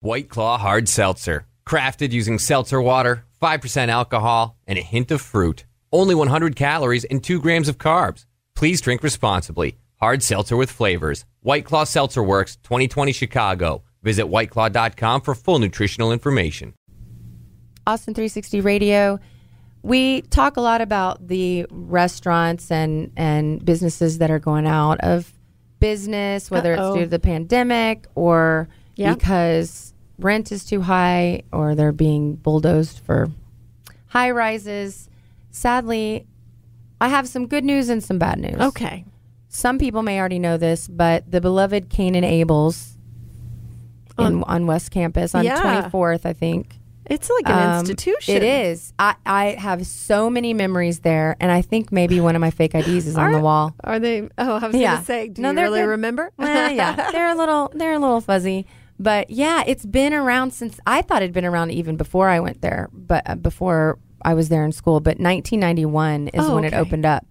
White Claw Hard Seltzer. Crafted using seltzer water, 5% alcohol, and a hint of fruit. Only 100 calories and 2 grams of carbs. Please drink responsibly. Hard seltzer with flavors. White Claw Seltzer Works, 2020 Chicago. Visit whiteclaw.com for full nutritional information. Austin 360 Radio. We talk a lot about the restaurants and, and businesses that are going out of business, whether Uh-oh. it's due to the pandemic or Yeah. because rent is too high or they're being bulldozed for high rises. Sadly, I have some good news and some bad news. Okay. Some people may already know this, but the beloved Cain and Abels in, on West Campus on Yeah. 24th, I think. It's like an Um, institution. It is. I, I have so many memories there, and I think maybe one of my fake IDs is on the wall. Are they? Oh, I was Yeah. going to say, do No, you really good. remember? Well, yeah, they're a little they're a little fuzzy, but yeah, it's been around since I thought it'd been around even before I went there, but uh, before I was there in school. But 1991 is Oh, when it okay. opened up,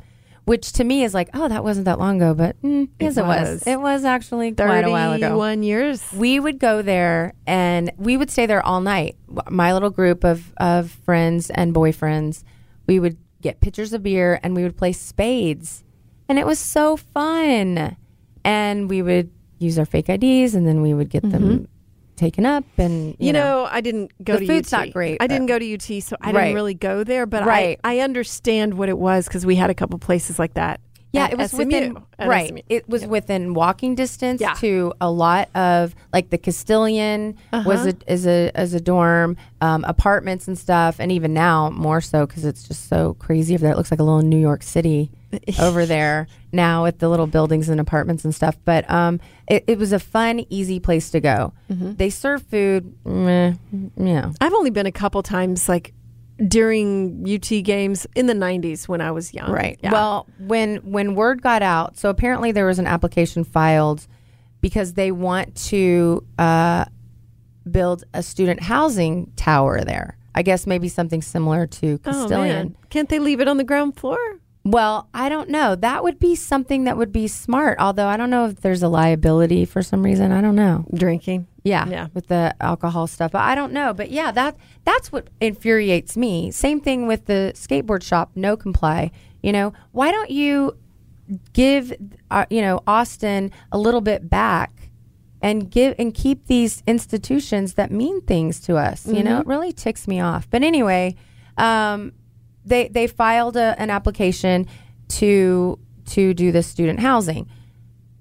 which to me is like, oh, that wasn't that long ago, but mm, yes, it was. was. It was actually quite a while ago. 31 years. We would go there and we would stay there all night. My little group of, of friends and boyfriends, we would get pitchers of beer and we would play spades. And it was so fun. And we would use our fake IDs and then we would get them mm-hmm. taken up. And, you, You know, I didn't go The to food's UT. not great, I didn't go to UT, so I Right. didn't really go there. But Right. I, I understand what it was because we had a couple places like that. Yeah, it was SMU, within right. SMU. It was within walking distance Yeah. to a lot of like the Castilian was Uh-huh. a, is a as a dorm, um, apartments and stuff, and even now more so because it's just so crazy over there. It looks like a little New York City over there now with the little buildings and apartments and stuff. But um, it, it was a fun, easy place to go. Mm-hmm. They serve food, meh, yeah. I've only been a couple times, like during UT games in the 90s when I was young. Right. Yeah. Well, when when word got out, so apparently there was an application filed because they want to uh, build a student housing tower there. I guess maybe something similar to oh, Castilian. man. Can't they leave it on the ground floor? Well, I don't know. That would be something that would be smart. Although I don't know if there's a liability for some reason. I don't know. Drinking. Yeah, Yeah. with the alcohol stuff. But I don't know. But yeah, that that's what infuriates me. Same thing with the skateboard shop. No comply. You know, why don't you give uh, you know Austin a little bit back and give and keep these institutions that mean things to us? You know, it really ticks me off. But anyway, um, they they filed a, an application to to do the student housing.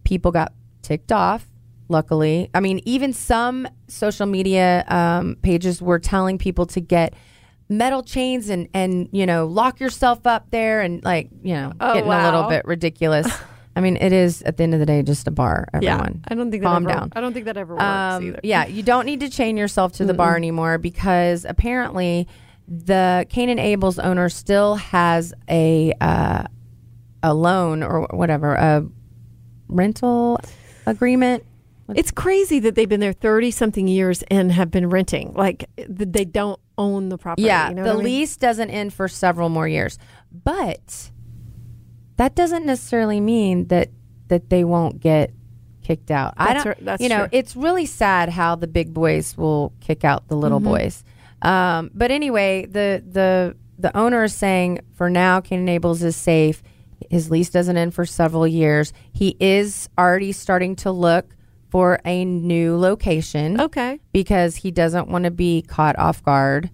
People got ticked off luckily. I mean even some social media um, pages were telling people to get metal chains and and you know lock yourself up there and like you know Oh, getting a little bit ridiculous. I mean it is at the end of the day just a bar Yeah. everyone. I don't think that calm ever, down. I don't think that ever works um, either. Yeah, you don't need to chain yourself to the bar anymore because apparently the Cain and Abel's owner still has a uh, a loan or whatever a rental agreement. It's crazy that they've been there 30 something years and have been renting. Like they don't own the property. Yeah, you know the I mean? lease doesn't end for several more years, but that doesn't necessarily mean that that they won't get kicked out. I don't. right- that's you know, true. it's really sad how the big boys will kick out the little Mm-hmm. boys. Um, but anyway, the the the owner is saying for now, Canaan Ables is safe. His lease doesn't end for several years. He is already starting to look for a new location Okay. because he doesn't want to be caught off guard.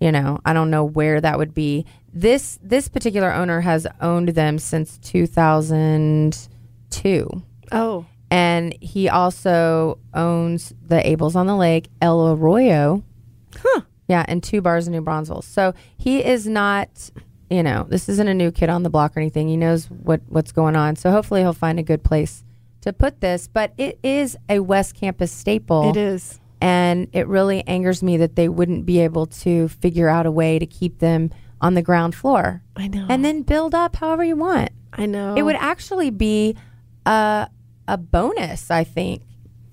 You know, I don't know where that would be. This this particular owner has owned them since 2002. Oh. And he also owns the Abels on the Lake, El Arroyo. Huh. Yeah, and two bars in New Braunfels. So he is not, you know, this isn't a new kid on the block or anything. He knows what what's going on. So hopefully he'll find a good place to put this. But it is a West Campus staple It is. And it really angers me that they wouldn't be able to figure out a way to keep them on the ground floor I know. and then build up however you want. I know. It would actually be a, a bonus, I think,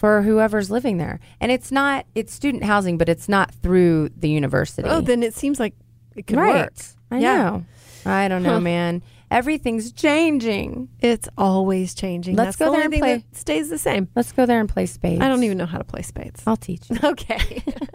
for whoever's living there. And it's not, it's student housing, but it's not through the university. Oh, then it seems like it could right. work. I Yeah. know. I don't know, man. Everything's changing. It's always changing. Let's That's go the there and play. stays the same. Let's go there and play spades. I don't even know how to play spades. I'll teach you. Okay.